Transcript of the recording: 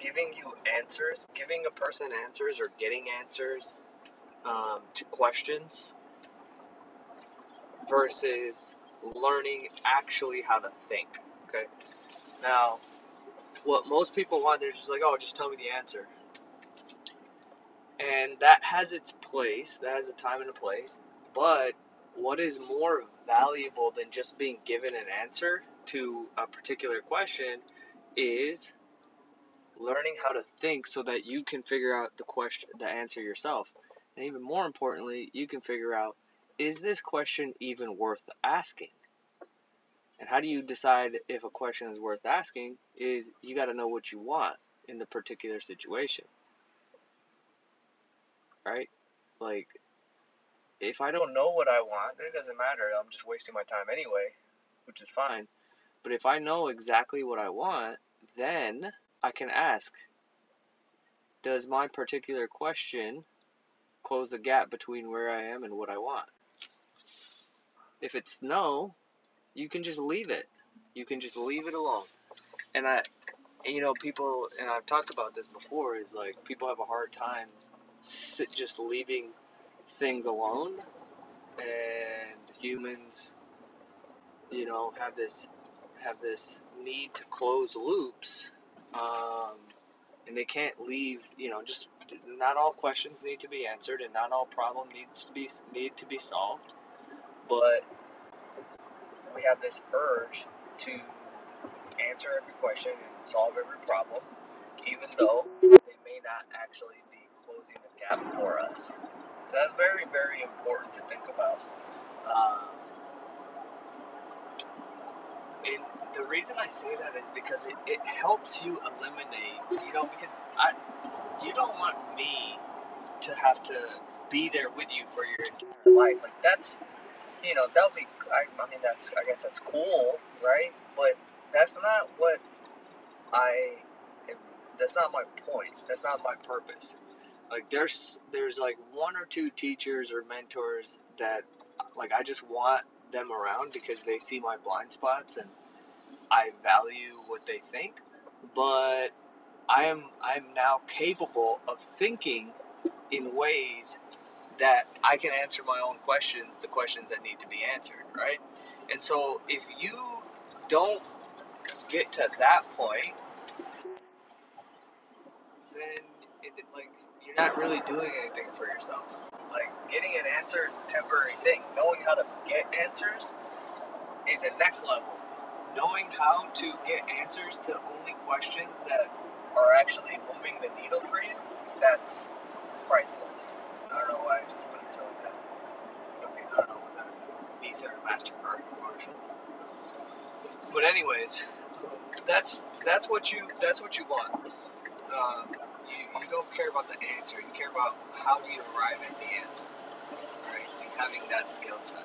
giving you answers, giving a person answers or getting answers um, to questions versus learning actually how to think. Okay. Now, what most people want, they're just like, oh, just tell me the answer. And that has its place, that has a time and a place. But what is more valuable than just being given an answer to a particular question is learning how to think so that you can figure out the question the answer yourself. And even more importantly you can figure out is this question even worth asking? And how do you decide if a question is worth asking is you got to know what you want in the particular situation. Right? Like if i don't know what i want then it doesn't matter. I'm just wasting my time anyway which is fine. But if i know exactly what i want then I can ask, does my particular question close the gap between where I am and what I want? If it's no, you can just leave it. You can just leave it alone. And I, you know, people, and I've talked about this before, is like people have a hard time sit, just leaving things alone. And humans, you know, have this have this need to close loops um, and they can't leave. You know, just not all questions need to be answered, and not all problem needs to be need to be solved. But we have this urge to answer every question and solve every problem, even though they may not actually be closing the gap for us. So that's very, very important to think about. Um, the reason I say that is because it, it helps you eliminate, you know, because I, you don't want me to have to be there with you for your entire life. Like that's, you know, that'll be. I, I mean, that's. I guess that's cool, right? But that's not what I. Am, that's not my point. That's not my purpose. Like there's there's like one or two teachers or mentors that like I just want them around because they see my blind spots and I value what they think, but I am I'm now capable of thinking in ways that I can answer my own questions, the questions that need to be answered, right? And so if you don't get to that point, then it, like you're not really doing anything for yourself. Like getting an answer is a temporary thing. Knowing how to get answers is a next level. Knowing how to get answers to only questions that are actually moving the needle for you, that's priceless. I don't know why I just went into like that. Okay, I don't know, was that a Visa or MasterCard commercial? But anyways, that's that's what you that's what you want. Um, you, you don't care about the answer. You care about how do you arrive at the answer, right? And having that skill set.